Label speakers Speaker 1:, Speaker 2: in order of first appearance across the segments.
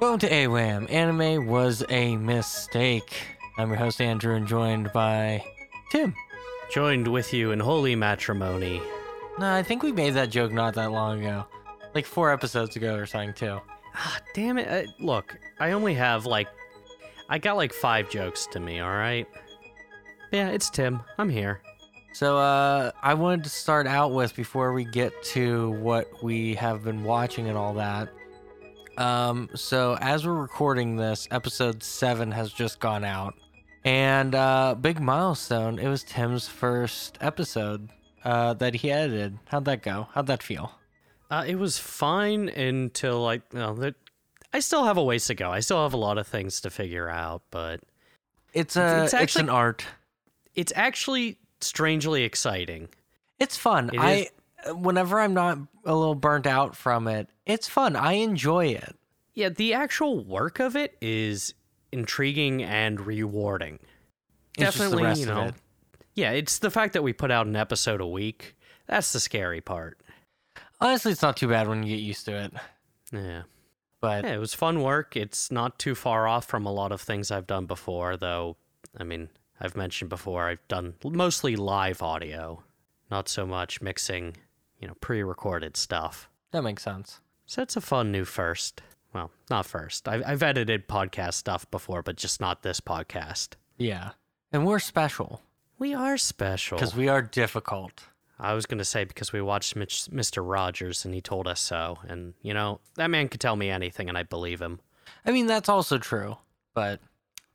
Speaker 1: Welcome to AWAM. Anime was a mistake. I'm your host Andrew and joined by Tim.
Speaker 2: joined with you in holy matrimony.
Speaker 1: No, I think we made that joke not that long ago. Like four episodes ago or something too.
Speaker 2: Ah, damn it. Uh, look, I only have like. I got like five jokes to me, alright? Yeah, it's Tim. I'm here.
Speaker 1: So uh I wanted to start out with before we get to what we have been watching and all that. Um so as we're recording this, episode 7 has just gone out. And uh big milestone, it was Tim's first episode uh that he edited. How'd that go? How'd that feel?
Speaker 2: Uh, it was fine until like, well, that I still have a ways to go. I still have a lot of things to figure out, but
Speaker 1: It's a
Speaker 2: it's
Speaker 1: it's,
Speaker 2: actually-
Speaker 1: an art.
Speaker 2: it's actually strangely exciting.
Speaker 1: It's fun.
Speaker 2: It
Speaker 1: I whenever I'm not a little burnt out from it, it's fun. I enjoy it.
Speaker 2: Yeah, the actual work of it is intriguing and rewarding.
Speaker 1: It's
Speaker 2: Definitely, you know.
Speaker 1: it.
Speaker 2: Yeah, it's the fact that we put out an episode a week. That's the scary part.
Speaker 1: Honestly, it's not too bad when you get used to it.
Speaker 2: Yeah.
Speaker 1: But
Speaker 2: Yeah, it was fun work. It's not too far off from a lot of things I've done before, though. I mean, I've mentioned before I've done mostly live audio, not so much mixing, you know, pre-recorded stuff.
Speaker 1: that makes sense.
Speaker 2: So it's a fun new first. Well, not first. I've, I've edited podcast stuff before, but just not this podcast.
Speaker 1: Yeah. And we're special
Speaker 2: We are special.
Speaker 1: because we are difficult.
Speaker 2: I was going to say because we watched Mitch, Mr. Rogers and he told us so. And, you know, that man could tell me anything and I believe him.
Speaker 1: I mean, that's also true. But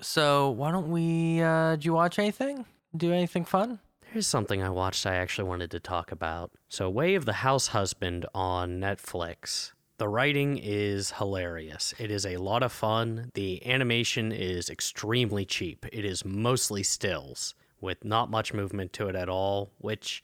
Speaker 1: so why don't we uh do you watch anything? Do anything fun?
Speaker 2: Here's something I watched I actually wanted to talk about. So, Way of the House Husband on Netflix. The writing is hilarious. It is a lot of fun. The animation is extremely cheap. It is mostly stills with not much movement to it at all, which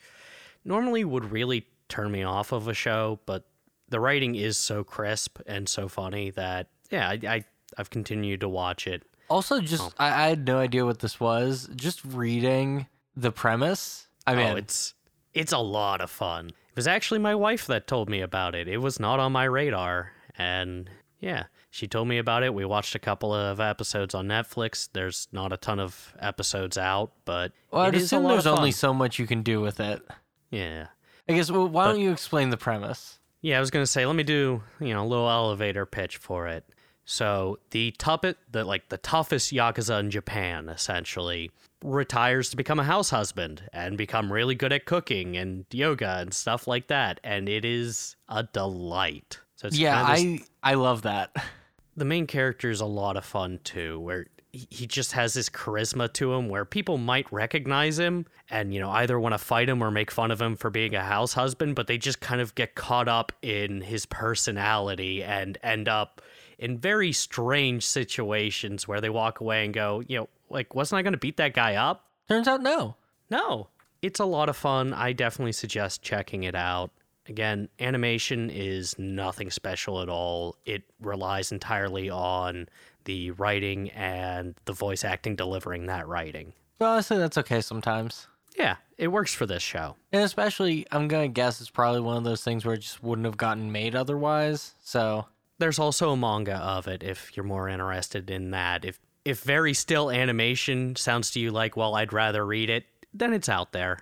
Speaker 2: normally would really turn me off of a show, but the writing is so crisp and so funny that, yeah, I, I, I've continued to watch it.
Speaker 1: Also, just
Speaker 2: Oh.
Speaker 1: I, I had no idea what this was. Just reading the premise. I oh, mean,
Speaker 2: oh, it's it's a lot of fun. It was actually my wife that told me about it. It was not on my radar, and yeah, she told me about it. We watched a couple of episodes on Netflix. There's not a ton of episodes out, but
Speaker 1: well,
Speaker 2: it
Speaker 1: I'd
Speaker 2: is a
Speaker 1: assume there's only so much you can do with it.
Speaker 2: yeah.
Speaker 1: I guess. Well, why don't you explain the premise?
Speaker 2: Yeah, I was gonna say, let me do you know a little elevator pitch for it. So the tuppet, the like the toughest yakuza in Japan, essentially retires to become a house husband and become really good at cooking and yoga and stuff like that, and it is a delight. So it's
Speaker 1: Yeah,
Speaker 2: kinda this-
Speaker 1: I I love that.
Speaker 2: the main character is a lot of fun too, where he he just has this charisma to him where people might recognize him and, you know, either want to fight him or make fun of him for being a house husband, but they just kind of get caught up in his personality and end up in very strange situations where they walk away and go, you know, like, wasn't I going to beat that guy up?
Speaker 1: Turns out no.
Speaker 2: No. It's a lot of fun. I definitely suggest checking it out. Again, animation is nothing special at all. It relies entirely on the writing and the voice acting delivering that writing.
Speaker 1: But honestly, that's okay sometimes.
Speaker 2: Yeah, it works for this show.
Speaker 1: And especially, I'm gonna guess it's probably one of those things where it just wouldn't have gotten made otherwise. So
Speaker 2: There's also a manga of it if you're more interested in that. If if very still animation sounds to you like, well, I'd rather read it, then it's out there.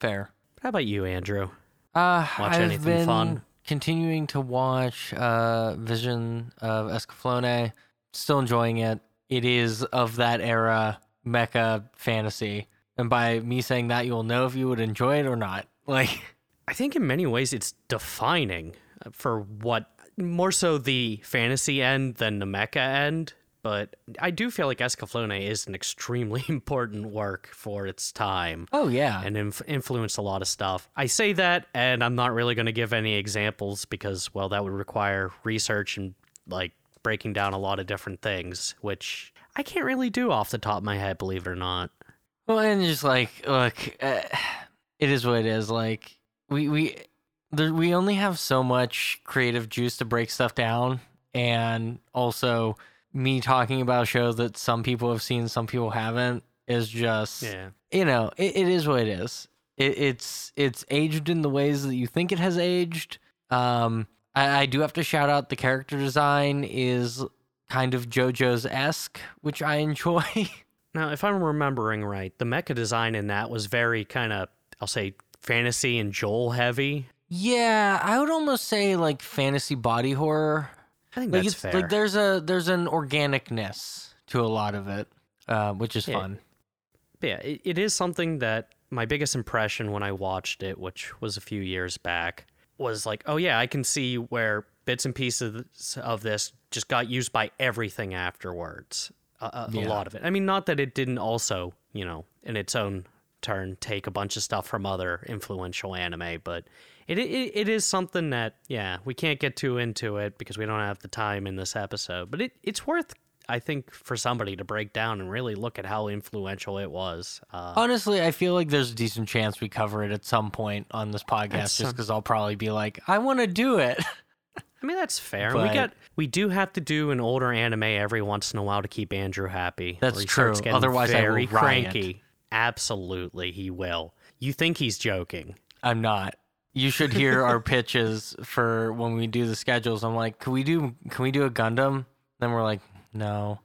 Speaker 1: fair.
Speaker 2: How about you, Andrew?
Speaker 1: Uh,
Speaker 2: Watch
Speaker 1: I've
Speaker 2: anything
Speaker 1: been
Speaker 2: fun?
Speaker 1: continuing to watch uh, Vision of Escaflowne. Still enjoying it. It is of that era mecha fantasy, and by me saying that, you'll know if you would enjoy it or not. Like,
Speaker 2: I think in many ways it's defining uh, for what more so the fantasy end than the mecha end. But I do feel like Escaflowne is an extremely important work for its time.
Speaker 1: oh yeah,
Speaker 2: and inf- influenced a lot of stuff. I say that, and I'm not really going to give any examples because, well, that would require research and like breaking down a lot of different things, which I can't really do off the top of my head, believe it or not.
Speaker 1: Well, and just like, look, uh, it is what it is. Like, we we there, we only have so much creative juice to break stuff down, and also me talking about a show that some people have seen, some people haven't, is just
Speaker 2: Yeah.
Speaker 1: you know, it, it is what it is. It, it's it's aged in the ways that you think it has aged. Um, I, I do have to shout out the character design is kind of JoJo's esque, which I enjoy.
Speaker 2: Now, if I'm remembering right, the mecha design in that was very kind of, I'll say, fantasy and Joel heavy.
Speaker 1: Yeah, I would almost say like fantasy body horror.
Speaker 2: I think
Speaker 1: Like
Speaker 2: that's fair.
Speaker 1: like there's a there's an organicness to a lot of it, uh, which is
Speaker 2: Yeah.
Speaker 1: fun.
Speaker 2: But yeah, it, it is something that my biggest impression when I watched it, which was a few years back, was like, oh yeah, I can see where bits and pieces of this just got used by everything afterwards. Uh, uh, A lot of it. I mean, not that it didn't also, you know, in its own turn, take a bunch of stuff from other influential anime, but it, it it is something that yeah, we can't get too into it because we don't have the time in this episode. But it it's worth. I think for somebody to break down and really look at how influential it was. Uh,
Speaker 1: Honestly, I feel like there's a decent chance we cover it at some point on this podcast, just because I'll probably be like, I want to do it.
Speaker 2: I mean, that's fair. we
Speaker 1: But-
Speaker 2: got we do have to do an older anime every once in a while to keep Andrew happy.
Speaker 1: That's true. Otherwise I will
Speaker 2: very
Speaker 1: riot.
Speaker 2: cranky. Absolutely, he will. You think he's joking?
Speaker 1: I'm not. You should hear our pitches for when we do the schedules. I'm like, can we do can we do a Gundam? Then we're like, no.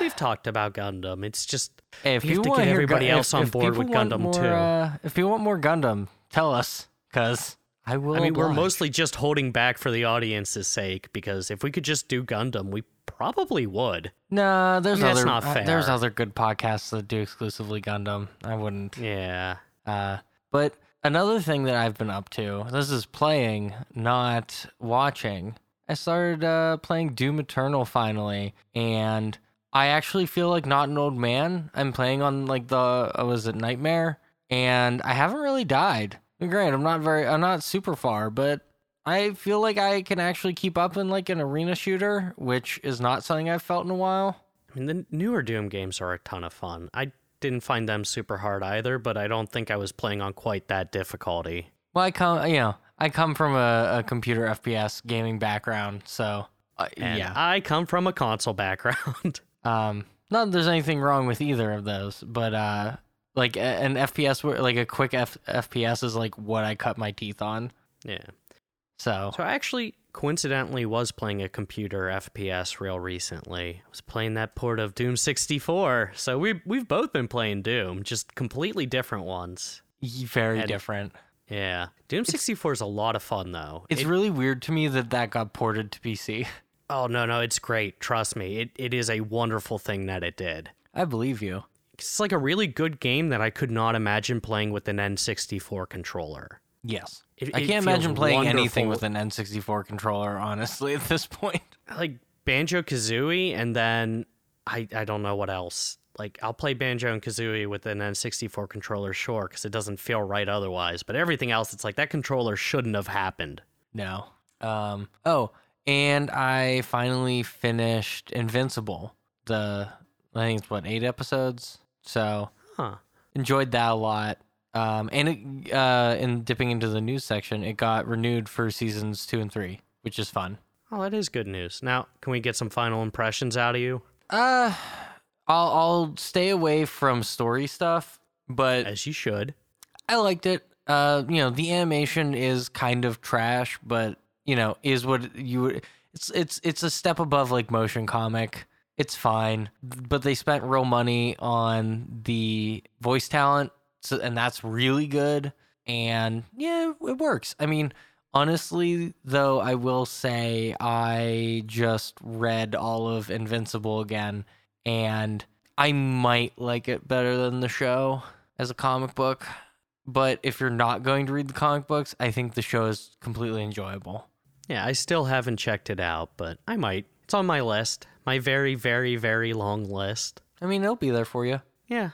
Speaker 2: We've talked about Gundam. It's just
Speaker 1: Hey, if you
Speaker 2: have to
Speaker 1: want
Speaker 2: get everybody else
Speaker 1: if-
Speaker 2: on
Speaker 1: if
Speaker 2: board with Gundam
Speaker 1: more,
Speaker 2: too.
Speaker 1: Uh, if you want more Gundam, tell us, cause I will.
Speaker 2: I mean, we're mostly just holding back for the audience's sake because if we could just do Gundam, we probably would.
Speaker 1: Nah, there's
Speaker 2: I mean, that's
Speaker 1: other
Speaker 2: not
Speaker 1: uh, there's other good podcasts that do exclusively Gundam. I wouldn't.
Speaker 2: Yeah.
Speaker 1: Uh, but another thing that I've been up to, this is playing, not watching. I started uh, playing Doom Eternal finally, and I actually feel like not an old man. I'm playing on like the uh, was it Nightmare, and I haven't really died. Granted, I'm not very, I'm not super far, but I feel like I can actually keep up in like an arena shooter, which is not something I've felt in a while.
Speaker 2: I mean, the newer Doom games are a ton of fun. I didn't find them super hard either, but I don't think I was playing on quite that difficulty.
Speaker 1: Well, I come, you know, I come from a, a computer FPS gaming background, so uh,
Speaker 2: And
Speaker 1: yeah.
Speaker 2: I come from a console background.
Speaker 1: Um, not that there's anything wrong with either of those, but uh, like an FPS, like a quick F- FPS is like what I cut my teeth on.
Speaker 2: yeah.
Speaker 1: So
Speaker 2: So I actually coincidentally was playing a computer FPS real recently. I was playing that port of Doom 64. So we we've both been playing Doom, just completely different ones.
Speaker 1: very
Speaker 2: And-
Speaker 1: different.
Speaker 2: Yeah. Doom 64 is a lot of fun though.
Speaker 1: It's
Speaker 2: It-
Speaker 1: really weird to me that that got ported to PC.
Speaker 2: oh no, no, it's great. Trust me. It it is a wonderful thing that it did.
Speaker 1: I believe you.
Speaker 2: It's like a really good game that I could not imagine playing with an N64 controller.
Speaker 1: Yes.
Speaker 2: It-
Speaker 1: I
Speaker 2: it
Speaker 1: can't imagine playing anything with an N64 controller, honestly, at this point.
Speaker 2: like Banjo Kazooie, and then I I don't know what else. Like I'll play Banjo and Kazooie with an N64 controller, sure, because it doesn't feel right otherwise. But everything else, it's like that controller shouldn't have happened.
Speaker 1: No. Um. Oh, and I finally finished Invincible. The I think it's what eight episodes. So
Speaker 2: Huh?
Speaker 1: enjoyed that a lot. Um, and it, uh, in dipping into the news section, it got renewed for seasons two and three, which is fun.
Speaker 2: Oh, that is good news. Now, can we get some final impressions out of you?
Speaker 1: Uh, I'll I'll stay away from story stuff, but
Speaker 2: As you should.
Speaker 1: I liked it. Uh, you know, the animation is kind of trash, but you know, is what you would. It's it's it's a step above like motion comic. It's fine, but they spent real money on the voice talent, so and that's really good. And yeah, it works. I mean, honestly, though, I will say I just read all of Invincible again, and I might like it better than the show as a comic book. But if you're not going to read the comic books, I think the show is completely enjoyable.
Speaker 2: Yeah, I still haven't checked it out, but I might. It's on my list. My very, very, very long list.
Speaker 1: I mean, it'll be there for you.
Speaker 2: Yeah.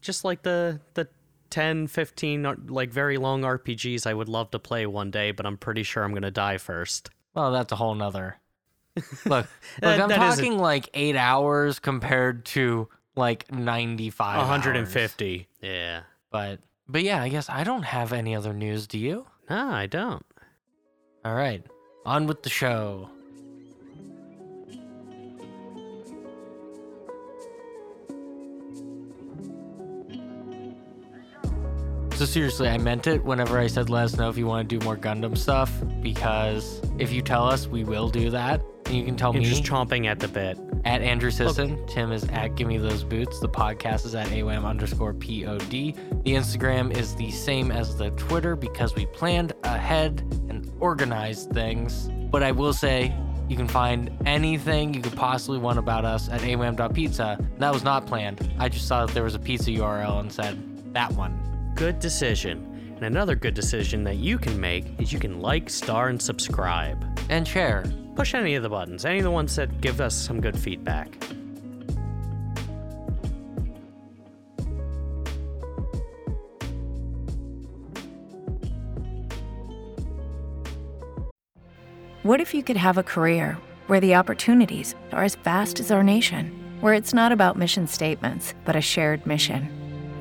Speaker 2: Just like the the 10, 15 like very long RPGs I would love to play one day, but I'm pretty sure I'm going to die first.
Speaker 1: Well, that's a whole nother. Look, look,
Speaker 2: That-
Speaker 1: I'm
Speaker 2: that
Speaker 1: talking like eight hours compared to like 95. hours.
Speaker 2: 150. Yeah.
Speaker 1: But, but yeah, I guess I don't have any other news. Do you?
Speaker 2: No, I don't.
Speaker 1: All right, on with the show. So seriously, I meant it whenever I said let us know if you want to do more Gundam stuff because if you tell us, we will do that. And you can tell
Speaker 2: You're
Speaker 1: me
Speaker 2: just chomping at the bit.
Speaker 1: at Andrew Sisson. Tim is at Give Me Those Boots. The podcast is at AWAM underscore POD. The Instagram is the same as the Twitter because we planned ahead and organized things. But I will say, you can find anything you could possibly want about us at awam.pizza. That was not planned. I just saw that there was a pizza URL and said, that one.
Speaker 2: Good decision. And another good decision that you can make is you can like, star, and subscribe.
Speaker 1: And share.
Speaker 2: Push any of the buttons, any of the ones that give us some good feedback.
Speaker 3: What if you could have a career where the opportunities are as vast as our nation, where it's not about mission statements, but a shared mission?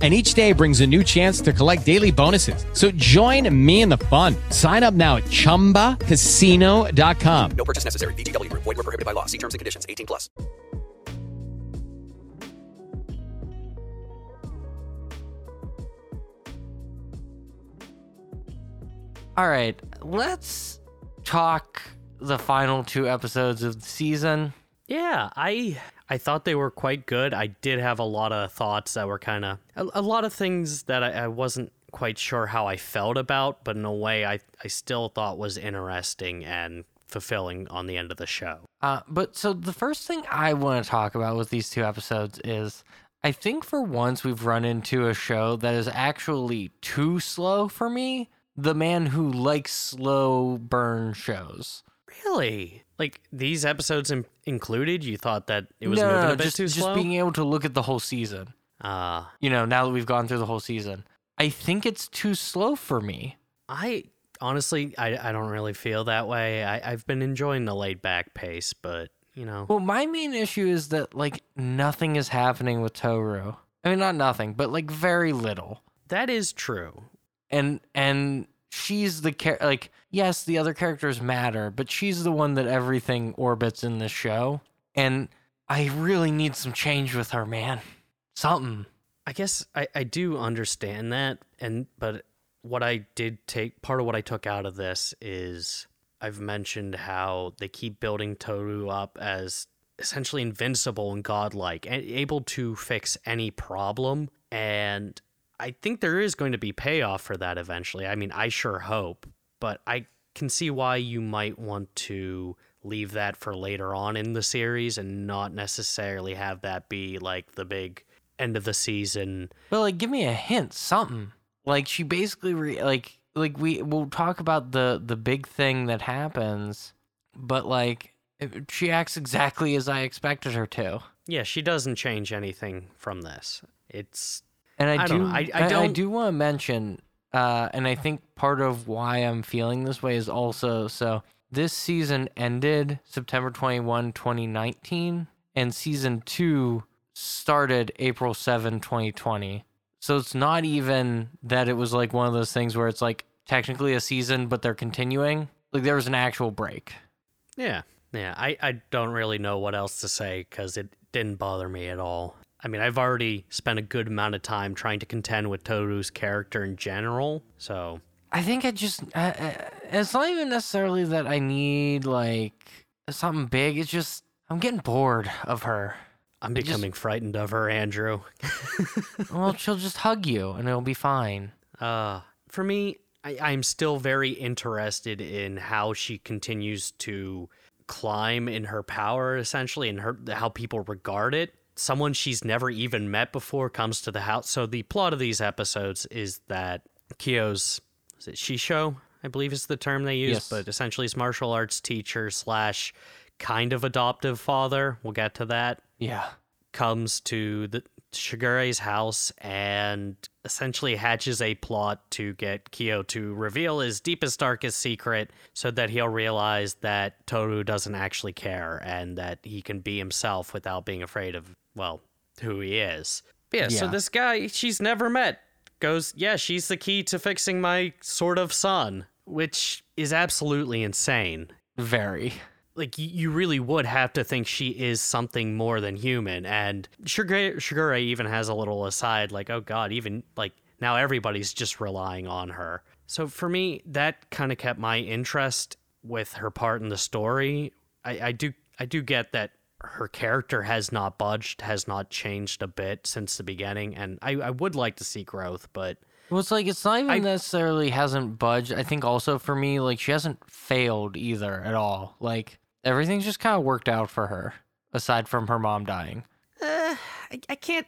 Speaker 4: And each day brings a new chance to collect daily bonuses. So join me in the fun. Sign up now at chumbacasino.com.
Speaker 5: No purchase necessary. VGW Group. Void were prohibited by law. See terms and conditions. 18 plus.
Speaker 1: All right, let's talk the final two episodes of the season.
Speaker 2: Yeah, I I thought they were quite good. I did have a lot of thoughts that were kind of a, a lot of things that I, I wasn't quite sure how I felt about, but in a way I I still thought was interesting and fulfilling on the end of the show.
Speaker 1: Uh, but so the first thing I want to talk about with these two episodes is I think for once we've run into a show that is actually too slow for me. The man who likes slow burn shows.
Speaker 2: Really? Like these episodes in- included, you thought that it was
Speaker 1: no,
Speaker 2: moving a bit
Speaker 1: just,
Speaker 2: too
Speaker 1: just being able to look at the whole season.
Speaker 2: uh,
Speaker 1: You know, now that we've gone through the whole season, I think it's too slow for me.
Speaker 2: I honestly I, I don't really feel that way. I, I've been enjoying the laid back pace, but you know
Speaker 1: Well, my main issue is that like nothing is happening with Toru. I mean, not nothing, but like very little.
Speaker 2: that is true.
Speaker 1: and and she's the char- like yes the other characters matter but she's the one that everything orbits in this show and i really need some change with her man. Something.
Speaker 2: I guess I, I do understand that and but what I did take part of what I took out of this is I've mentioned how they keep building Toru up as essentially invincible and godlike and able to fix any problem and I think there is going to be payoff for that eventually. I mean, I sure hope, but I can see why you might want to leave that for later on in the series and not necessarily have that be like the big end of the season.
Speaker 1: But like, give me a hint, something. Like she basically re- like like we we'll talk about the the big thing that happens, but like she acts exactly as I expected her to.
Speaker 2: Yeah, she doesn't change anything from this. It's
Speaker 1: And I,
Speaker 2: I
Speaker 1: do.
Speaker 2: I- I
Speaker 1: I,
Speaker 2: don't-
Speaker 1: do want to mention uh and I think part of why I'm feeling this way is also so this season ended September 21, 2019 and season 2 started April 7, 2020. So it's not even that it was like one of those things where it's like technically a season but they're continuing. Like there was an actual break.
Speaker 2: yeah, yeah. I I don't really know what else to say because it didn't bother me at all. I mean, I've already spent a good amount of time trying to contend with Toru's character in general, so
Speaker 1: I think I just uh, uh, it's not even necessarily that I need like something big. It's just I'm getting bored of her.
Speaker 2: I'm
Speaker 1: I just-
Speaker 2: becoming frightened of her, Andrew.
Speaker 1: Well, she'll just hug you and it'll be fine.
Speaker 2: Uh, for me, I, I'm still very interested in how she continues to climb in her power, essentially, and her how people regard it. Someone she's never even met before comes to the house. So the plot of these episodes is that Kyo's is it Shisho, I believe is the term they use,
Speaker 1: Yes.
Speaker 2: but essentially his martial arts teacher slash kind of adoptive father. We'll get to that
Speaker 1: Yeah.
Speaker 2: comes to the Shigure's house and essentially hatches a plot to get Kyo to reveal his deepest, darkest secret so that he'll realize that Toru doesn't actually care and that he can be himself without being afraid of, well, who he is. But yeah, so this guy she's never met. Goes, Yeah, she's the key to fixing my sort of son, which is absolutely insane.
Speaker 1: Very.
Speaker 2: like you really would have to think she is something more than human. And Shigure, Shigure even has a little aside like oh god even like now everybody's just relying on her. So for me that kind of kept my interest with her part in the story. I, I do i do get that her character has not budged has not changed a bit since the beginning and i, I would like to see growth but
Speaker 1: Well, it's like it's not even
Speaker 2: I-
Speaker 1: necessarily hasn't budged. I think also for me, like she hasn't failed either at all. Like everything's just kind of worked out for her, aside from her mom dying.
Speaker 2: Uh, I, I can't.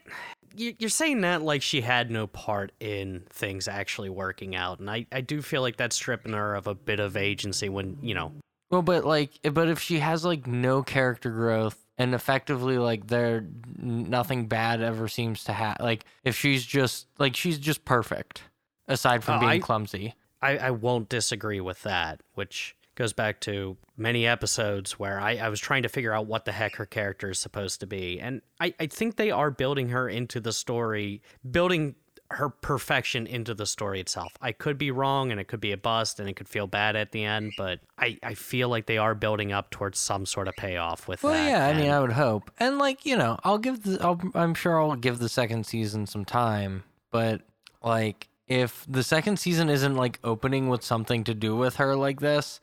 Speaker 2: you- You're saying that like she had no part in things actually working out, and I, I do feel like that's stripping her of a bit of agency when you know.
Speaker 1: Well, but like, but if she has like no character growth and effectively like there nothing bad ever seems to happen, like if she's just like she's just perfect, aside from
Speaker 2: Oh,
Speaker 1: being
Speaker 2: I-
Speaker 1: clumsy.
Speaker 2: I, I won't disagree with that, which goes back to many episodes where I, I was trying to figure out what the heck her character is supposed to be. And I, I think they are building her into the story, building her perfection into the story itself. I could be wrong and it could be a bust and it could feel bad at the end, but I, I feel like they are building up towards some sort of payoff with
Speaker 1: Well,
Speaker 2: that.
Speaker 1: yeah, I mean, I would hope, and like you know, I'll give the, I'll, I'm sure I'll give the second season some time, but like if the second season isn't like opening with something to do with her like this,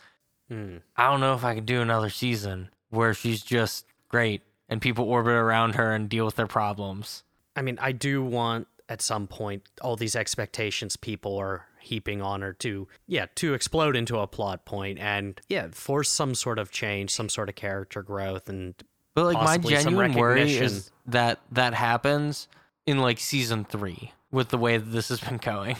Speaker 2: Hmm.
Speaker 1: I don't know if I could do another season where she's just great and people orbit around her and deal with their problems.
Speaker 2: I mean, I do want at some point all these expectations people are heaping on her to, yeah, to explode into a plot point and, yeah, force some sort of change, some sort of character growth, and
Speaker 1: But like my genuine worry is that that happens in like season three with the way that this has been going.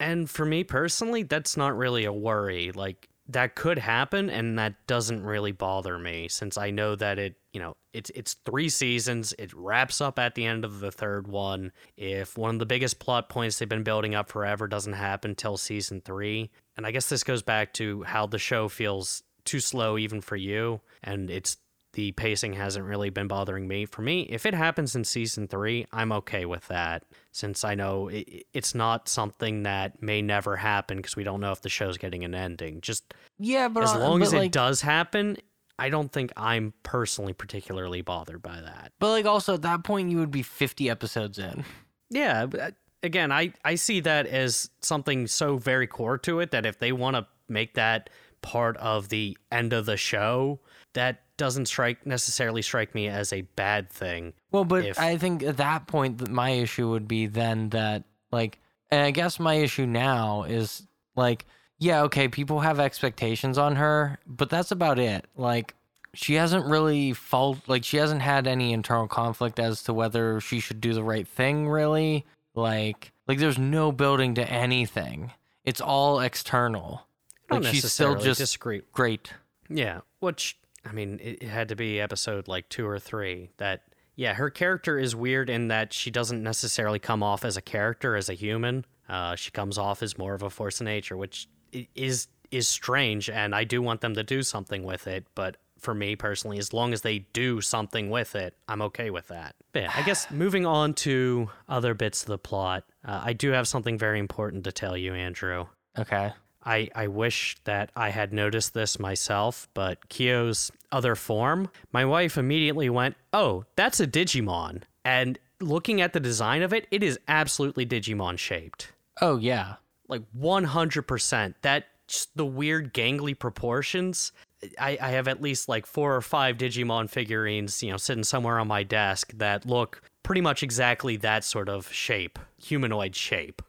Speaker 2: And for me personally, that's not really a worry. Like that could happen and that doesn't really bother me since I know that it, you know, it's it's 3 seasons, it wraps up at the end of the third one. If one of the biggest plot points they've been building up forever doesn't happen till season 3, and I guess this goes back to how the show feels too slow even for you and it's the pacing hasn't really been bothering me. For me, if it happens in season three, I'm okay with that since I know it, it's not something that may never happen because we don't know if the show's getting an ending. Just
Speaker 1: Yeah, but
Speaker 2: as
Speaker 1: uh,
Speaker 2: long
Speaker 1: but,
Speaker 2: as it
Speaker 1: like,
Speaker 2: does happen, I don't think I'm personally particularly bothered by that.
Speaker 1: But like also at that point you would be 50 episodes in.
Speaker 2: Yeah, uh, again, I I see that as something so very core to it that if they want to make that part of the end of the show, that doesn't strike necessarily strike me as a bad thing.
Speaker 1: Well, but
Speaker 2: If-
Speaker 1: I think at that point that my issue would be then that like and I guess my issue now is like yeah, okay, people have expectations on her, but that's about it. Like she hasn't really fault like she hasn't had any internal conflict as to whether she should do the right thing really. Like like there's no building to anything. It's all external.
Speaker 2: I don't
Speaker 1: Like she's still just great.
Speaker 2: Yeah, which I mean, it it had to be episode like two or three. That yeah, her character is weird in that she doesn't necessarily come off as a character as a human. Uh, she comes off as more of a force of nature, which is is strange, and I do want them to do something with it. But for me personally, as long as they do something with it, I'm okay with that. But yeah, I guess moving on to other bits of the plot, uh, I do have something very important to tell you, Andrew.
Speaker 1: Okay.
Speaker 2: I, I wish that I had noticed this myself, but Kyo's other form, my wife immediately went, Oh, that's a Digimon. And looking at the design of it, it is absolutely Digimon shaped.
Speaker 1: Oh yeah.
Speaker 2: Like 100%. That, just the weird gangly proportions. I, I have at least like four or five Digimon figurines, you know, sitting somewhere on my desk that look pretty much exactly that sort of shape, humanoid shape.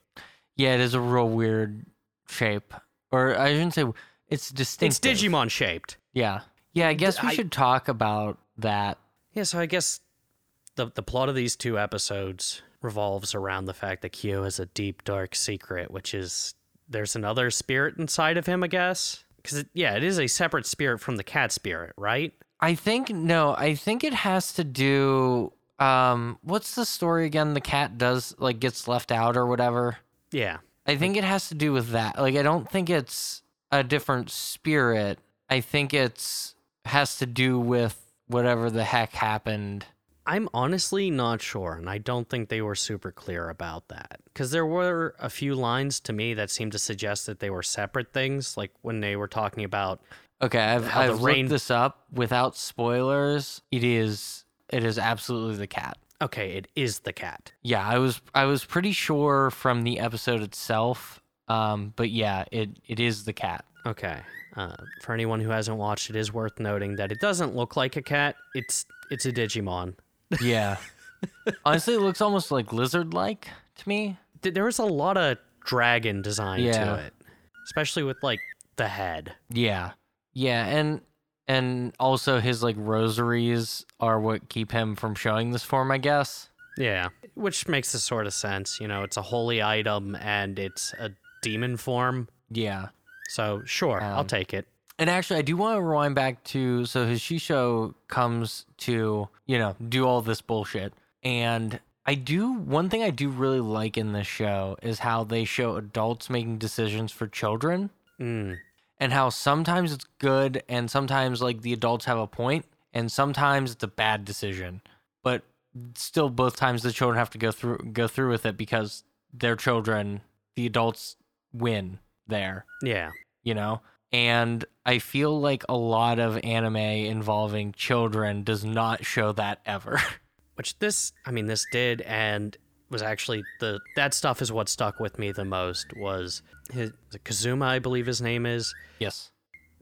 Speaker 1: Yeah, it is a real weird shape. Or I shouldn't say it's distinct.
Speaker 2: It's Digimon shaped.
Speaker 1: Yeah. Yeah, I guess we
Speaker 2: I-
Speaker 1: should talk about that.
Speaker 2: Yeah, so I guess the the plot of these two episodes revolves around the fact that Kyo has a deep dark secret, which is there's another spirit inside of him, I guess. Because yeah, it is a separate spirit from the cat spirit, right?
Speaker 1: I think no, I think it has to do um what's the story again? The cat does like gets left out or whatever.
Speaker 2: Yeah,
Speaker 1: I think it has to do with that. Like I don't think it's a different spirit. I think it's has to do with whatever the heck happened.
Speaker 2: I'm honestly not sure, and I don't think they were super clear about that. Because there were a few lines to me that seemed to suggest that they were separate things, like when they were talking about
Speaker 1: Okay, I've I've
Speaker 2: rain-
Speaker 1: looked this up without spoilers. It is it is absolutely the cat.
Speaker 2: Okay, it is the cat.
Speaker 1: Yeah, I was I was pretty sure from the episode itself. Um, but yeah, it it is the cat.
Speaker 2: Okay. Uh, for anyone who hasn't watched, it is worth noting that it doesn't look like a cat. It's it's a Digimon.
Speaker 1: Yeah. Honestly, it looks almost like lizard like to me.
Speaker 2: Th- There was a lot of dragon design
Speaker 1: Yeah.
Speaker 2: to it, especially with like the head.
Speaker 1: Yeah. Yeah, and and also his like rosaries are what keep him from showing this form, I guess.
Speaker 2: Yeah, which makes a sort of sense. You know, it's a holy item and it's a demon form.
Speaker 1: Yeah.
Speaker 2: So sure, I'll
Speaker 1: Um,
Speaker 2: take it.
Speaker 1: And actually, I do want to rewind back to so his Shisho comes to, you know, do all this bullshit. And I do, one thing I do really like in this show is how they show adults making decisions for children
Speaker 2: Mm.
Speaker 1: And how sometimes it's good and sometimes like the adults have a point and sometimes it's a bad decision. But still, both times the children have to go through go through with it because they're children. The adults win there
Speaker 2: Yeah.
Speaker 1: you know? And I feel like a lot of anime involving children does not show that ever.
Speaker 2: Which this, I mean, this did, and was actually the that stuff is what stuck with me the most was his Kazuma, I believe his name is,
Speaker 1: yes.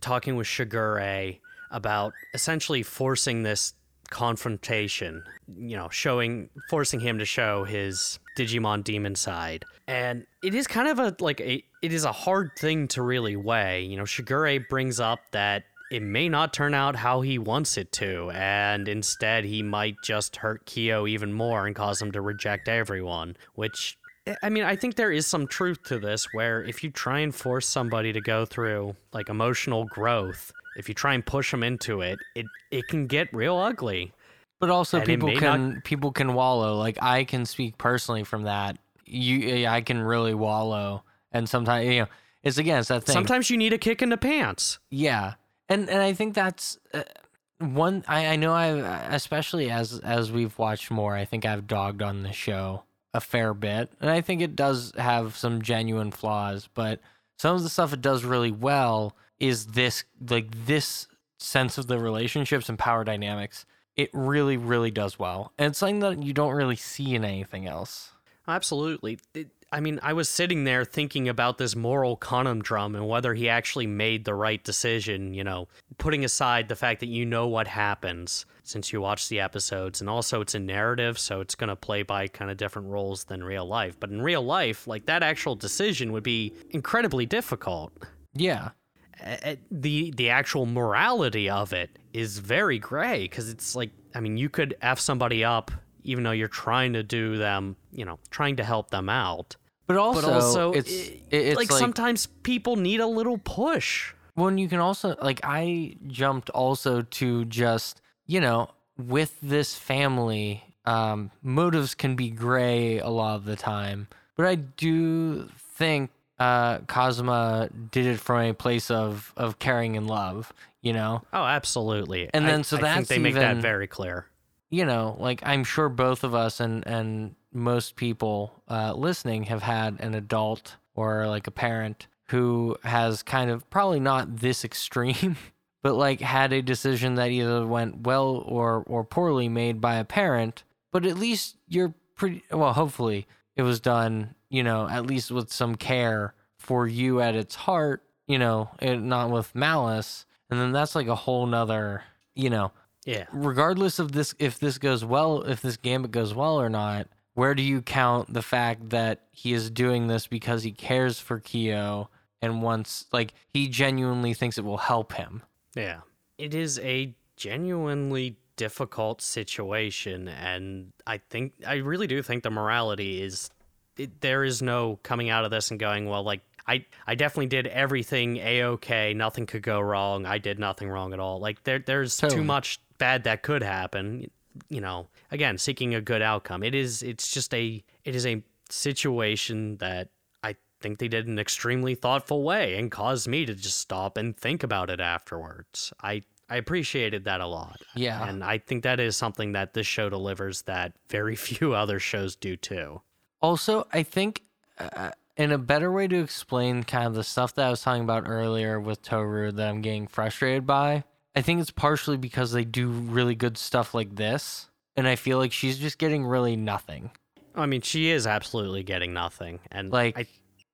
Speaker 2: talking with Shigure about essentially forcing this confrontation, you know, showing forcing him to show his Digimon demon side. And it is kind of a like a it is a hard thing to really weigh. You know, Shigure brings up that it may not turn out how he wants it to, and instead he might just hurt Kyo even more and cause him to reject everyone, which eh, I mean, I think there is some truth to this where if you try and force somebody to go through like emotional growth, if you try and push them into it, it it can get real ugly.
Speaker 1: But also
Speaker 2: And
Speaker 1: people can people can wallow. Like I can speak personally from that. You I can really wallow and sometimes you know, it's again it's that thing.
Speaker 2: Sometimes you need a kick in the pants.
Speaker 1: Yeah, and and I think that's uh, one. I I know I especially as as we've watched more. I think I've dogged on the show a fair bit, and I think it does have some genuine flaws. But some of the stuff it does really well is this like this sense of the relationships and power dynamics. It really really does well, and it's something that you don't really see in anything else.
Speaker 2: Absolutely. It- I mean, I was sitting there thinking about this moral conundrum and whether he actually made the right decision, you know, putting aside the fact that you know what happens since you watch the episodes and also it's a narrative, so it's going to play by kind of different roles than real life. But in real life, like that actual decision would be incredibly difficult.
Speaker 1: Yeah.
Speaker 2: The the actual morality of it is very gray because it's like I mean you could f somebody up even though you're trying to do them you know trying to help them out
Speaker 1: But also,
Speaker 2: but also
Speaker 1: it's
Speaker 2: it-
Speaker 1: it's
Speaker 2: like, sometimes people need a little push
Speaker 1: When you can also like I jumped also to just, you know, with this family, um, motives can be gray a lot of the time. But I do think uh Kazuma did it from a place of of caring and love, you know.
Speaker 2: oh absolutely
Speaker 1: And
Speaker 2: I-
Speaker 1: then so
Speaker 2: I
Speaker 1: that's
Speaker 2: think they make that very clear
Speaker 1: you know, like I'm sure both of us and and most people uh, listening have had an adult or like a parent who has kind of probably not this extreme, but like had a decision that either went well or or poorly made by a parent. But at least you're pretty well. Hopefully, it was done. You know, at least with some care for you at its heart. You know, it, not with malice. And then that's like a whole nother. You know,
Speaker 2: yeah
Speaker 1: regardless of this if this goes well if this gambit goes well or not where do you count the fact that he is doing this because he cares for Kyo and wants like he genuinely thinks it will help him
Speaker 2: Yeah. It is a genuinely difficult situation and I think I really do think the morality is it, there is no coming out of this and going, well like I I definitely did everything a-okay, nothing could go wrong. I did nothing wrong at all. Like there there's
Speaker 1: Totally.
Speaker 2: too much bad that could happen, you know. Again, seeking a good outcome. It is it's just a it is a situation that I think they did in an extremely thoughtful way and caused me to just stop and think about it afterwards. I I appreciated that a lot.
Speaker 1: Yeah.
Speaker 2: And I think that is something that this show delivers that very few other shows do too.
Speaker 1: also i think uh, in a better way to explain kind of the stuff that i was talking about earlier with toru that i'm getting frustrated by i think it's partially because they do really good stuff like this and i feel like she's just getting really nothing
Speaker 2: I mean, she is absolutely getting nothing. And
Speaker 1: like
Speaker 2: I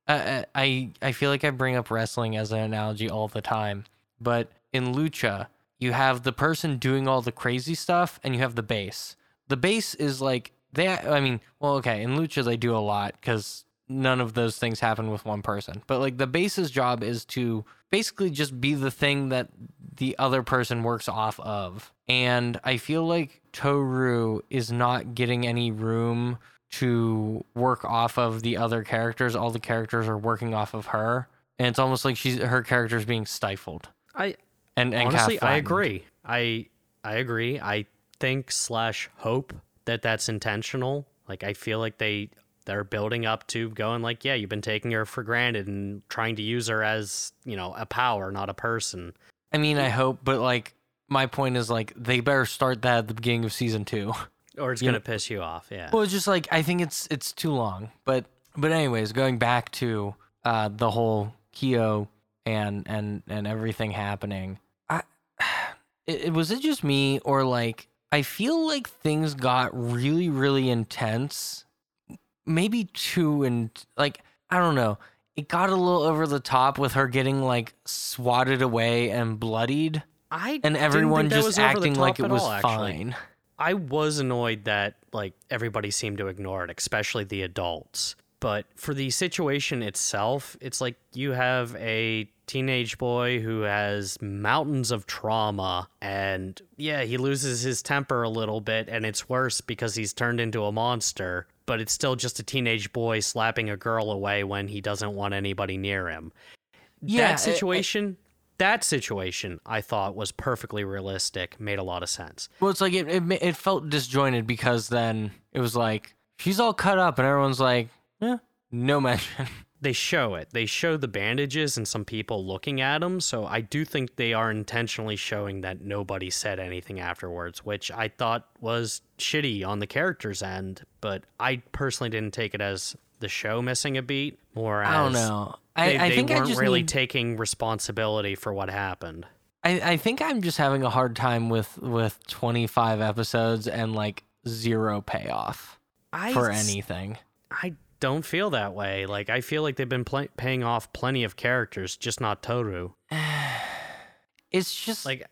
Speaker 1: I, I I feel like I bring up wrestling as an analogy all the time, but in lucha, you have the person doing all the crazy stuff, and you have the base. The base is like they. I mean, well, okay, in lucha they do a lot because none of those things happen with one person. But like the base's job is to basically just be the thing that the other person works off of. And I feel like Toru is not getting any room to work off of the other characters. All the characters are working off of her. And it's almost like she's her character is being stifled.
Speaker 2: I
Speaker 1: And, and
Speaker 2: honestly, I agree. I I agree. I think slash hope that that's intentional. Like I feel like they they're building up to going like, yeah, you've been taking her for granted and trying to use her as you know a power, not a person.
Speaker 1: I mean, I hope, but like my point is like they better start that at the beginning of season two.
Speaker 2: Or it's gonna
Speaker 1: know-
Speaker 2: piss you off. Yeah.
Speaker 1: Well, it's just like I think it's it's too long. But but anyways, going back to uh the whole Kyo and and and everything happening. I it, it was it just me or like I feel like things got really really intense. Maybe two and like I don't know. It got a little over the top with her getting like swatted away and bloodied
Speaker 2: I
Speaker 1: and everyone just
Speaker 2: was over the
Speaker 1: acting like it was
Speaker 2: all,
Speaker 1: fine.
Speaker 2: I was annoyed that like everybody seemed to ignore it, especially the adults. But for the situation itself, it's like you have a teenage boy who has mountains of trauma and yeah, he loses his temper a little bit and it's worse because he's turned into a monster, but it's still just a teenage boy slapping a girl away when he doesn't want anybody near him.
Speaker 1: Yeah,
Speaker 2: that situation that situation I thought was perfectly realistic, made a lot of sense.
Speaker 1: Well, it's like it, it it felt disjointed because then it was like she's all cut up and everyone's like, eh, no mention.
Speaker 2: they show it. They show the bandages and some people looking at them. So I do think they are intentionally showing that nobody said anything afterwards, which I thought was shitty on the character's end. But I personally didn't take it as the show missing a beat, more as
Speaker 1: I don't know. I,
Speaker 2: they,
Speaker 1: I
Speaker 2: they
Speaker 1: think I
Speaker 2: weren't
Speaker 1: just
Speaker 2: really
Speaker 1: need,
Speaker 2: taking responsibility for what happened.
Speaker 1: I, I think I'm just having a hard time with with 25 episodes and like zero payoff
Speaker 2: I
Speaker 1: for
Speaker 2: s-
Speaker 1: anything.
Speaker 2: I don't feel that way. Like I feel like they've been pl- paying off plenty of characters, just not Toru.
Speaker 1: It's just
Speaker 2: like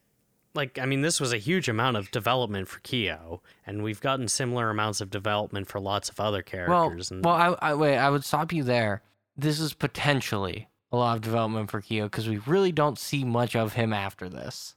Speaker 2: like I mean this was a huge amount of development for Kyo and we've gotten similar amounts of development for lots of other
Speaker 1: well,
Speaker 2: characters and
Speaker 1: well. I, I wait. I would stop you there. This is potentially a lot of development for Kyo because we really don't see much of him after this.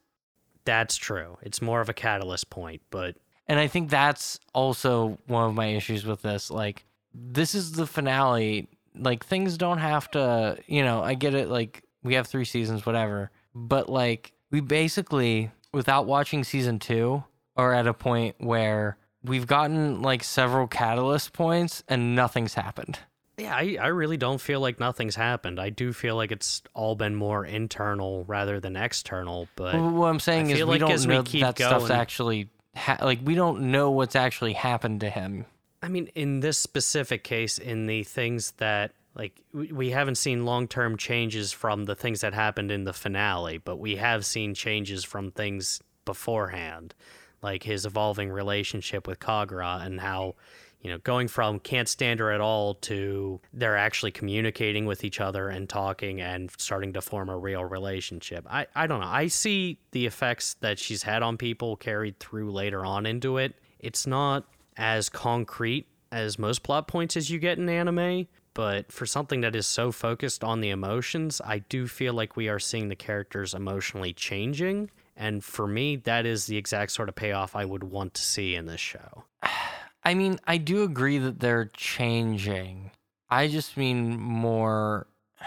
Speaker 2: That's true. It's more of a catalyst point, but
Speaker 1: And I think that's also one of my issues with this. Like, this is the finale. Like, things don't have to, you know, I get it. Like, we have three seasons, whatever. But, like, we basically, without watching season two, are at a point where we've gotten, like, several catalyst points and nothing's happened.
Speaker 2: yeah, I, I really don't feel like nothing's happened. I do feel like it's all been more internal rather than external. But
Speaker 1: Well, what I'm saying is, we
Speaker 2: like
Speaker 1: don't
Speaker 2: we
Speaker 1: know
Speaker 2: keep
Speaker 1: that stuff's actually, ha- like, we don't know what's actually happened to him.
Speaker 2: I mean, in this specific case, in the things that like we haven't seen long term changes from the things that happened in the finale, but we have seen changes from things beforehand, like his evolving relationship with Kagura and how. You know, going from can't stand her at all to they're actually communicating with each other and talking and starting to form a real relationship. I, I don't know. I see the effects that she's had on people carried through later on into it. It's not as concrete as most plot points as you get in anime, but for something that is so focused on the emotions, I do feel like we are seeing the characters emotionally changing. And for me, that is the exact sort of payoff I would want to see in this show.
Speaker 1: I mean, I do agree that they're changing. I just mean more.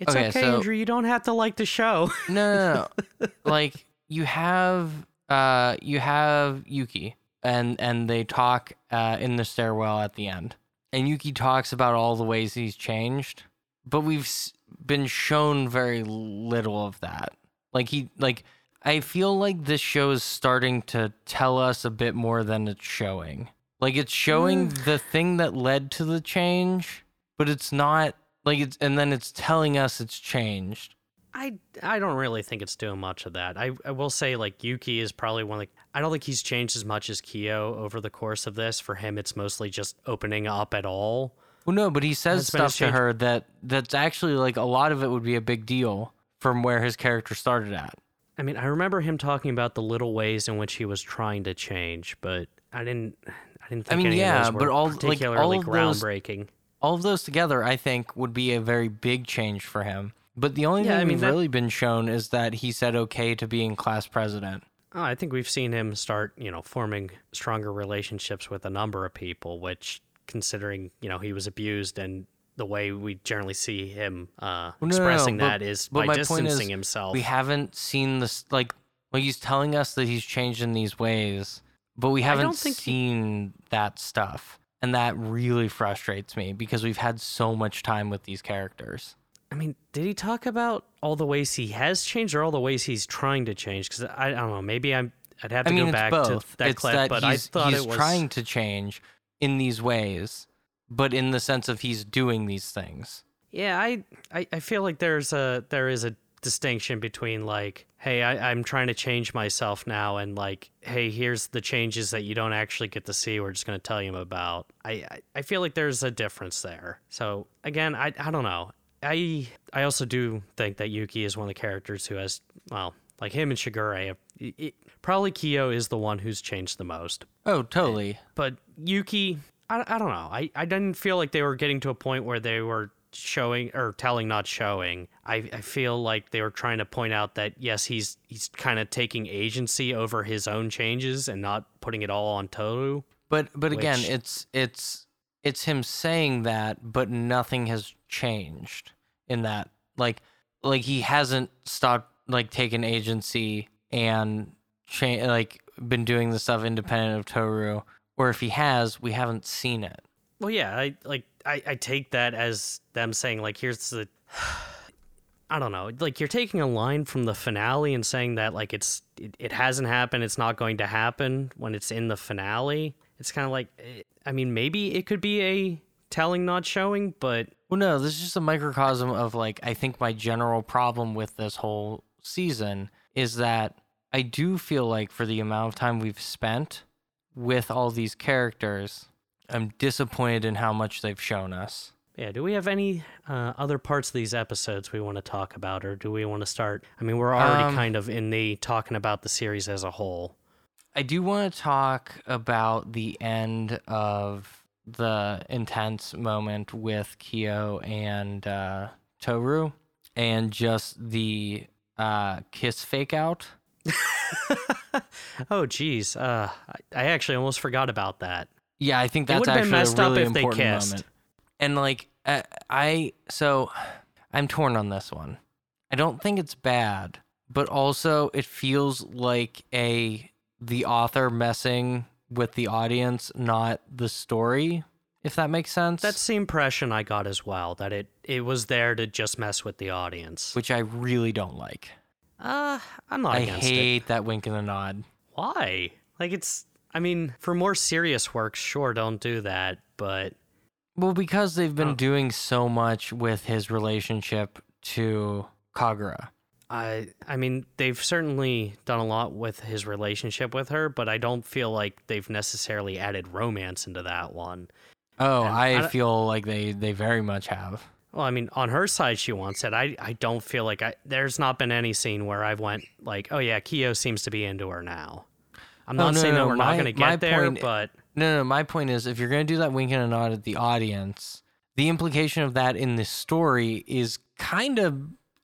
Speaker 2: It's
Speaker 1: Okay,
Speaker 2: okay,
Speaker 1: so-
Speaker 2: Andrew. You don't have to like the show.
Speaker 1: No, no, no. like you have, uh, you have Yuki, and and they talk uh, in the stairwell at the end, and Yuki talks about all the ways he's changed, but we've s- been shown very little of that. Like he, like I feel like this show is starting to tell us a bit more than it's showing. Like it's showing the thing that led to the change, but it's not like it's, and then it's telling us it's changed.
Speaker 2: I, I don't really think it's doing much of that. I, I will say like Yuki is probably one of the, I don't think he's changed as much as Kyo over the course of this. For him, it's mostly just opening up at all.
Speaker 1: Well, no, but he says stuff to her that that's actually like a lot of it would be a big deal from where his character started at.
Speaker 2: I mean, I remember him talking about the little ways in which he was trying to change, but I didn't. I didn't
Speaker 1: I
Speaker 2: think
Speaker 1: mean,
Speaker 2: any
Speaker 1: yeah,
Speaker 2: of those were
Speaker 1: but all- like,
Speaker 2: particularly
Speaker 1: all of those-
Speaker 2: groundbreaking.
Speaker 1: All of those together, I think, would be a very big change for him. But the only
Speaker 2: Yeah,
Speaker 1: thing
Speaker 2: I mean,
Speaker 1: we've
Speaker 2: that-
Speaker 1: really been shown is that he said okay to being class president.
Speaker 2: Oh, I think we've seen him start, you know, forming stronger relationships with a number of people, which, considering, you know, he was abused and the way we generally see him uh,
Speaker 1: Well, no, no, no,
Speaker 2: expressing
Speaker 1: but-
Speaker 2: that is by
Speaker 1: point is,
Speaker 2: distancing himself.
Speaker 1: We haven't seen this like like he's telling us that he's changed in these ways, but we haven't
Speaker 2: don't he-
Speaker 1: seen that stuff. And that really frustrates me because we've had so much time with these characters.
Speaker 2: I mean, did he talk about all the ways he has changed or all the ways he's trying to change? Because I, I don't know. Maybe I'm. I'd have to
Speaker 1: I mean,
Speaker 2: go back
Speaker 1: both.
Speaker 2: to that
Speaker 1: it's
Speaker 2: clip,
Speaker 1: that
Speaker 2: but I thought
Speaker 1: he's
Speaker 2: it was
Speaker 1: trying to change in these ways, but in the sense of he's doing these things.
Speaker 2: Yeah, I, I, I feel like there's a there is a distinction between like, hey, I, I'm trying to change myself now, and like, hey, here's the changes that you don't actually get to see. We're just gonna tell you about. I, I, I feel like there's a difference there. So again, I, I don't know. I, I also do think that Yuki is one of the characters who has, well, like him and Shigure. It, it- probably Kyo is the one who's changed the most
Speaker 1: Oh, totally.
Speaker 2: but Yuki, I, I don't know. I, I didn't feel like they were getting to a point where they were showing or telling, not showing. I, I feel like they were trying to point out that yes, he's he's kind of taking agency over his own changes and not putting it all on Tohru.
Speaker 1: But but again, it's it's it's him saying that, but nothing has changed in that. Like like he hasn't stopped like taken agency and cha- like been doing the stuff independent of Tohru. Or if he has, we haven't seen it.
Speaker 2: Well, yeah, I like I, I take that as them saying like here's the I don't know. Like you're taking a line from the finale and saying that like it's it, it hasn't happened, it's not going to happen when it's in the finale. It's kind of like eh, I mean, maybe it could be a telling not showing, but
Speaker 1: Well, no, this is just a microcosm of like I think my general problem with this whole season is that I do feel like for the amount of time we've spent with all these characters, I'm disappointed in how much they've shown us.
Speaker 2: yeah, do we have any uh, other parts of these episodes we want to talk about or do we want to start? I mean, we're already
Speaker 1: Um,
Speaker 2: kind of in the talking about the series as a whole.
Speaker 1: I do want to talk about the end of the intense moment with Kyo and uh, Tohru and just the uh, kiss fake out.
Speaker 2: oh, geez. Uh, I, actually almost forgot about that.
Speaker 1: Yeah, I think that's
Speaker 2: would've been
Speaker 1: actually
Speaker 2: messed
Speaker 1: a
Speaker 2: up
Speaker 1: really
Speaker 2: if they kissed.
Speaker 1: moment. And like uh, I so I'm torn on this one. I don't think it's bad, but also it feels like a the author messing with the audience, not the story, if that makes sense.
Speaker 2: That's the impression I got as well. That it it was there to just mess with the audience.
Speaker 1: which I really don't like.
Speaker 2: Uh, I'm not
Speaker 1: I
Speaker 2: against it.
Speaker 1: hate that wink and a nod.
Speaker 2: Why? Like it's. I mean, for more serious works, sure, don't do that. But
Speaker 1: Well, because they've been
Speaker 2: Oh.
Speaker 1: doing so much with his relationship to Kagura.
Speaker 2: I I mean, they've certainly done a lot with his relationship with her, but I don't feel like they've necessarily added romance into that one.
Speaker 1: Oh,
Speaker 2: And
Speaker 1: I,
Speaker 2: I
Speaker 1: feel like they they very much have.
Speaker 2: Well, I mean, on her side, she wants it. I, I don't feel like I. There's not been any scene where I've went like, oh yeah, Kyo seems to be into her now. I'm
Speaker 1: Oh,
Speaker 2: not
Speaker 1: no,
Speaker 2: saying
Speaker 1: no,
Speaker 2: that we're
Speaker 1: my-
Speaker 2: not going to get there,
Speaker 1: point-
Speaker 2: but
Speaker 1: No, no, my point is if you're going to do that wink and a nod at the audience, the implication of that in this story is kind of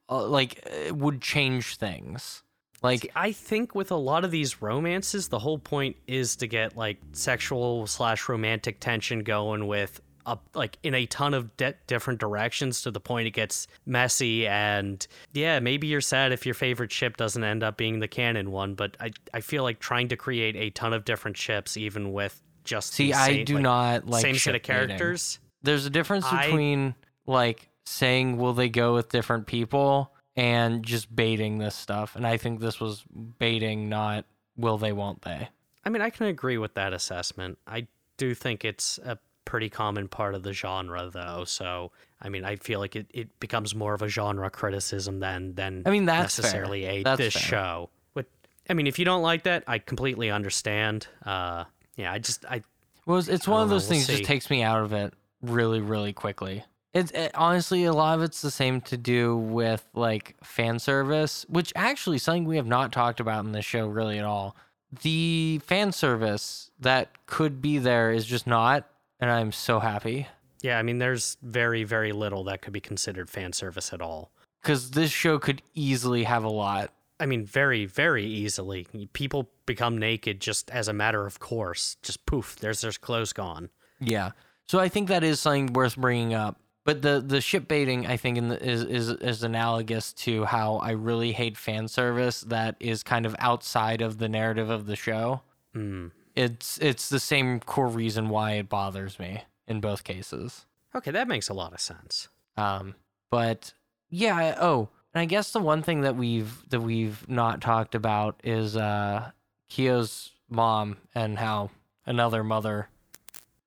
Speaker 1: uh, like uh, would change things. Like
Speaker 2: See, I think with a lot of these romances, the whole point is to get like sexual slash romantic tension going with up like in a ton of de- different directions to the point it gets messy and yeah maybe you're sad if your favorite ship doesn't end up being the canon one but i i feel like trying to create a ton of different ships even with just
Speaker 1: See,
Speaker 2: the
Speaker 1: I
Speaker 2: same,
Speaker 1: do
Speaker 2: like,
Speaker 1: not like
Speaker 2: same set of characters
Speaker 1: there's a difference
Speaker 2: I-
Speaker 1: between like saying will they go with different people and just baiting this stuff. And I think this was baiting, not will they, won't they.
Speaker 2: I mean, I can agree with that assessment. I do think it's a pretty common part of the genre, though. So, I mean, I feel like it, it becomes more of a genre criticism than than
Speaker 1: I mean, that's fair.
Speaker 2: necessarily a
Speaker 1: That's
Speaker 2: this
Speaker 1: fair.
Speaker 2: show. But I mean, if you don't like that, I completely understand. Uh, yeah, I just I
Speaker 1: Well, it's, it's one of
Speaker 2: know,
Speaker 1: those
Speaker 2: we'll
Speaker 1: things just takes me out of it really, really quickly. It's it, honestly a lot of it's the same to do with like fan service, which actually something we have not talked about in this show really at all. The fan service that could be there is just not, and I'm so happy
Speaker 2: yeah, I mean, there's very very little that could be considered fan service at all.
Speaker 1: because this show could easily have a lot.
Speaker 2: I mean, very, very easily. People become naked just as a matter of course. Just poof, there's their clothes gone.
Speaker 1: Yeah. So I think that is something worth bringing up. But the the ship baiting, I think, in the, is is is analogous to how I really hate fan service that is kind of outside of the narrative of the show.
Speaker 2: Hmm.
Speaker 1: It's it's the same core reason why it bothers me in both cases.
Speaker 2: Okay, that makes a lot of sense.
Speaker 1: Um, but yeah. I- Oh, and I guess the one thing that we've that we've not talked about is uh, Kyo's mom and how another mother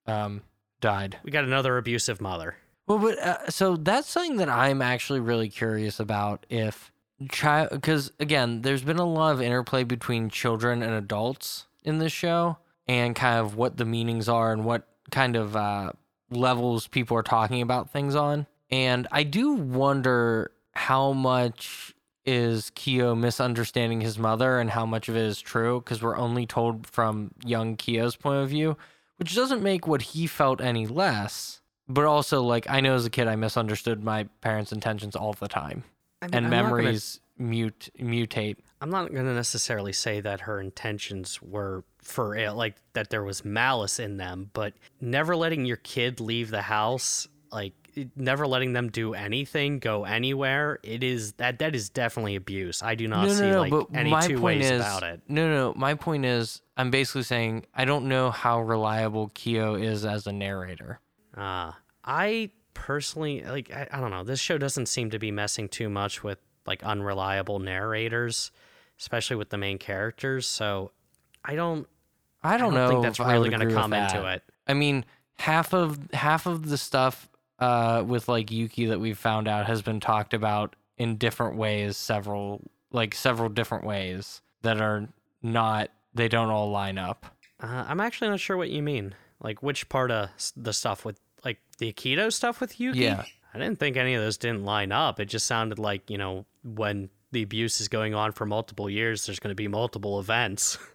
Speaker 1: um died.
Speaker 2: We got another abusive mother.
Speaker 1: Well, but uh, so that's something that I'm actually really curious about. If child, because again, there's been a lot of interplay between children and adults in this show, and kind of what the meanings are and what kind of uh, levels people are talking about things on. And I do wonder how much is Kyo misunderstanding his mother and how much of it is true because we're only told from young Kyo's point of view, which doesn't make what he felt any less. But also, like, I know as a kid, I misunderstood my parents' intentions all the time,
Speaker 2: I mean,
Speaker 1: and
Speaker 2: I'm not gonna-
Speaker 1: memories mute mutate.
Speaker 2: I'm not going to necessarily say that her intentions were for like that there was malice in them, but never letting your kid leave the house, like never letting them do anything, go anywhere, it is that that is definitely abuse. I do not see like any two ways
Speaker 1: is,
Speaker 2: about it.
Speaker 1: No, no, my point is, I'm basically saying I don't know how reliable Kyo is as a narrator.
Speaker 2: Uh, I personally like I, I don't know. This show doesn't seem to be messing too much with like unreliable narrators, especially with the main characters. So I don't
Speaker 1: I don't,
Speaker 2: don't
Speaker 1: know
Speaker 2: think that's really gonna come into it.
Speaker 1: I mean, half of half of the stuff uh, with like Yuki that we've found out has been talked about in different ways, several like several different ways that are not they don't all line up.
Speaker 2: Uh, I'm actually not sure what you mean. Like which part of the stuff with the Akito stuff with Yuki?
Speaker 1: Yeah.
Speaker 2: I didn't think any of those didn't line up. It just sounded like you know when the abuse is going on for multiple years, there's going to be multiple events.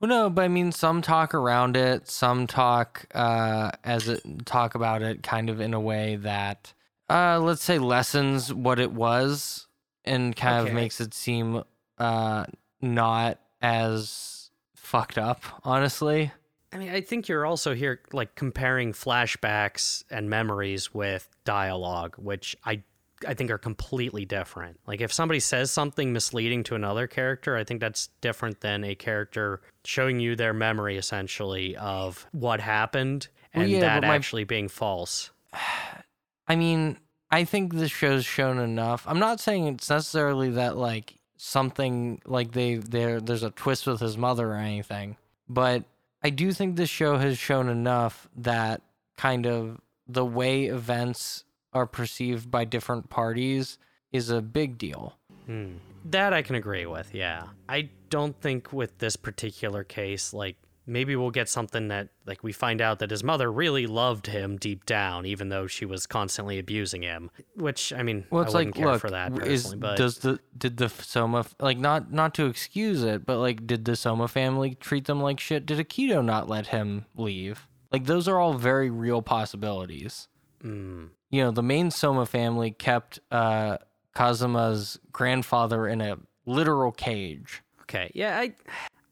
Speaker 1: Well, no, but I mean, some talk around it, some talk uh, as it talk about it, kind of in a way that uh, let's say lessens what it was and kind
Speaker 2: Okay.
Speaker 1: of makes it seem uh not as fucked up, honestly.
Speaker 2: I mean, I think you're also here like comparing flashbacks and memories with dialogue, which I I think are completely different. Like if somebody says something misleading to another character, I think that's different than a character showing you their memory essentially of what happened
Speaker 1: Well,
Speaker 2: and
Speaker 1: yeah,
Speaker 2: that
Speaker 1: my-
Speaker 2: actually being false.
Speaker 1: I mean, I think this show's shown enough. I'm not saying it's necessarily that like something like they there there's a twist with his mother or anything, but I do think this show has shown enough that kind of the way events are perceived by different parties is a big deal.
Speaker 2: Hmm. That I can agree with, yeah. I don't think with this particular case, like maybe we'll get something that like we find out that his mother really loved him deep down, even though she was constantly abusing him. Which I mean,
Speaker 1: Well,
Speaker 2: I
Speaker 1: it's
Speaker 2: wouldn't
Speaker 1: like,
Speaker 2: care
Speaker 1: look,
Speaker 2: for that personally,
Speaker 1: is
Speaker 2: but
Speaker 1: does the did the Sohma like not not to excuse it, but like did the Sohma family treat them like shit? Did Akito not let him leave? Like those are all very real possibilities.
Speaker 2: mm,
Speaker 1: You know, the main Sohma family kept uh Kazuma's grandfather in a literal cage.
Speaker 2: okay, yeah, I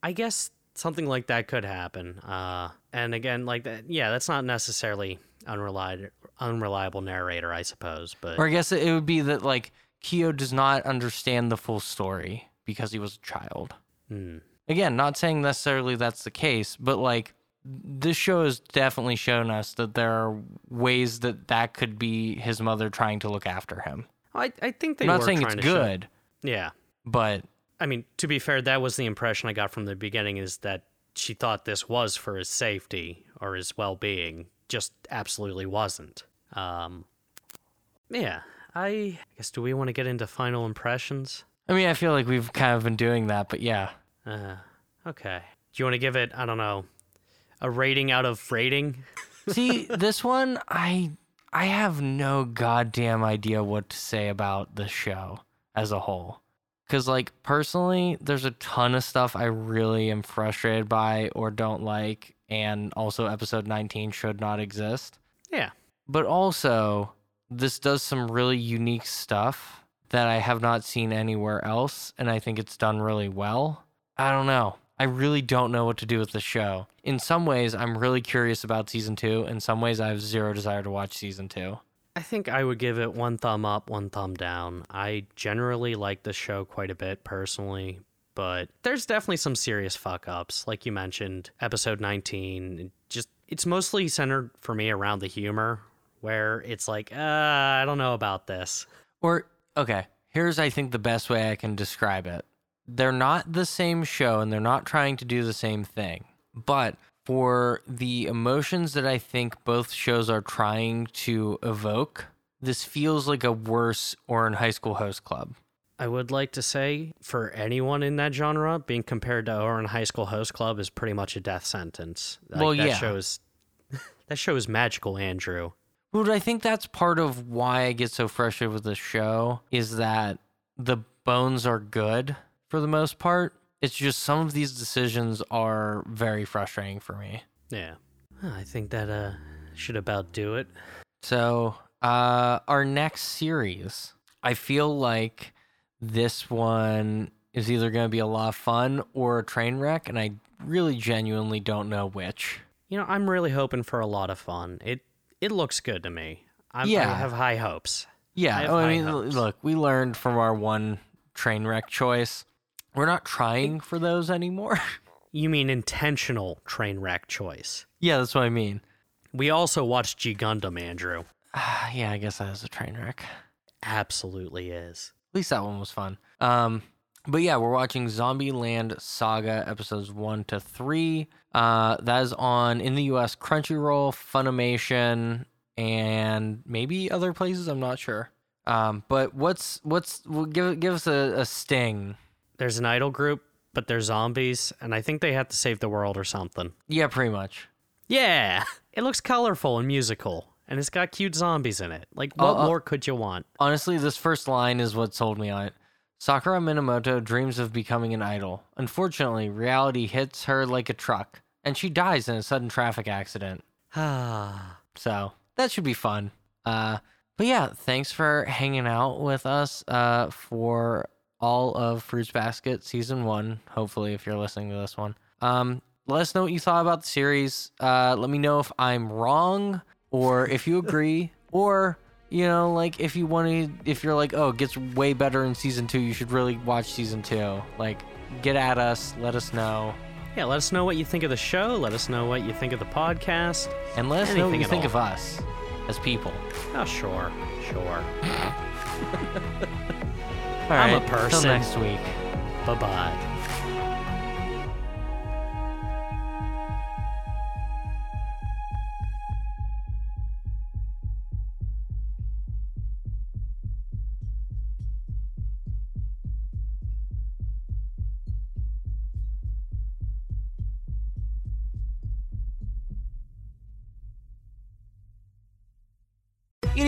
Speaker 2: I guess something like that could happen. Uh, and again, like that, yeah, that's not necessarily unreliable unreliable narrator, I suppose, but
Speaker 1: Or I guess it would be that like Kyo does not understand the full story because he was a child.
Speaker 2: hmm.
Speaker 1: again, not saying necessarily that's the case, but like this show has definitely shown us that there are ways that that could be his mother trying to look after him.
Speaker 2: I I think they
Speaker 1: I'm not saying it's
Speaker 2: to show-
Speaker 1: good,
Speaker 2: yeah.
Speaker 1: but
Speaker 2: I mean, to be fair, that was the impression I got from the beginning is that she thought this was for his safety or his well being. Just absolutely wasn't. Um, yeah, I guess, do we want to get into final impressions?
Speaker 1: I mean, I feel like we've kind of been doing that, but yeah.
Speaker 2: Uh, okay. Do you want to give it, I don't know, a rating out of rating?
Speaker 1: See, this one, I I have no goddamn idea what to say about the show as a whole. Cause like personally, there's a ton of stuff I really am frustrated by or don't like, and also episode 19 should not exist.
Speaker 2: Yeah.
Speaker 1: But also, this does some really unique stuff that I have not seen anywhere else, and I think it's done really well. I don't know. I really don't know what to do with the show. In some ways, I'm really curious about season two. In some ways, I have zero desire to watch season two.
Speaker 2: I think I would give it one thumb up, one thumb down. I generally like the show quite a bit personally, but there's definitely some serious fuck ups. Like you mentioned, episode 19, just it's mostly centered for me around the humor, where it's like, uh, I don't know about this.
Speaker 1: Or, okay, here's, I think, the best way I can describe it. They're not the same show and they're not trying to do the same thing. But for the emotions that I think both shows are trying to evoke, this feels like a worse Ouran High School Host Club.
Speaker 2: I would like to say, for anyone in that genre, being compared to Ouran High School Host Club is pretty much a death sentence. Like,
Speaker 1: Well,
Speaker 2: that
Speaker 1: yeah.
Speaker 2: shows that show is magical, Andrew.
Speaker 1: But I think that's part of why I get so frustrated with the show is that the bones are good for the most part. It's just some of these decisions are very frustrating for me.
Speaker 2: Yeah, I think that uh should about do it.
Speaker 1: So, uh, our next series, I feel like this one is either going to be a lot of fun or a train wreck, and I really genuinely don't know which.
Speaker 2: You know, I'm really hoping for a lot of fun. It it looks good to me. I'm, I
Speaker 1: Yeah.
Speaker 2: have high hopes.
Speaker 1: Yeah,
Speaker 2: I
Speaker 1: oh, I mean,
Speaker 2: hopes.
Speaker 1: look, we learned from our one train wreck choice. We're not trying for those anymore.
Speaker 2: You mean intentional train wreck choice?
Speaker 1: yeah, that's what I mean.
Speaker 2: We also watched G Gundam, Andrew.
Speaker 1: Ah, yeah, I guess that is a train wreck.
Speaker 2: Absolutely is.
Speaker 1: At least that one was fun. Um, but yeah, we're watching Zombie Land Saga episodes one to three. Uh, that is on in the U.S. Crunchyroll, Funimation, and maybe other places. I'm not sure. Um, but what's what's well, give give us a, a sting.
Speaker 2: There's an idol group, but they're zombies, and I think they have to save the world or something.
Speaker 1: Yeah, pretty much.
Speaker 2: Yeah, it looks colorful and musical, and it's got cute zombies in it. Like, what
Speaker 1: Uh, uh,
Speaker 2: more could you want?
Speaker 1: Honestly, this first line is what sold me on it. Sakura Minamoto dreams of becoming an idol. Unfortunately, reality hits her like a truck, and she dies in a sudden traffic accident.
Speaker 2: Ah,
Speaker 1: So that should be fun. Uh, But yeah, thanks for hanging out with us uh, for all of Fruits Basket season one. Hopefully, if you're listening to this one, um, let us know what you thought about the series. Uh, let me know if I'm wrong or if you agree, or you know, like if you want to, if you're like, oh, it gets way better in season two, you should really watch season two. Like, get at us, let us know,
Speaker 2: Yeah, let us know what you think of the show. Let us know what you think of the podcast.
Speaker 1: and let us know what you think
Speaker 2: all.
Speaker 1: of us as people.
Speaker 2: Oh, sure, sure.
Speaker 1: All
Speaker 2: I'm a person.
Speaker 1: Till next week.
Speaker 2: Bye bye.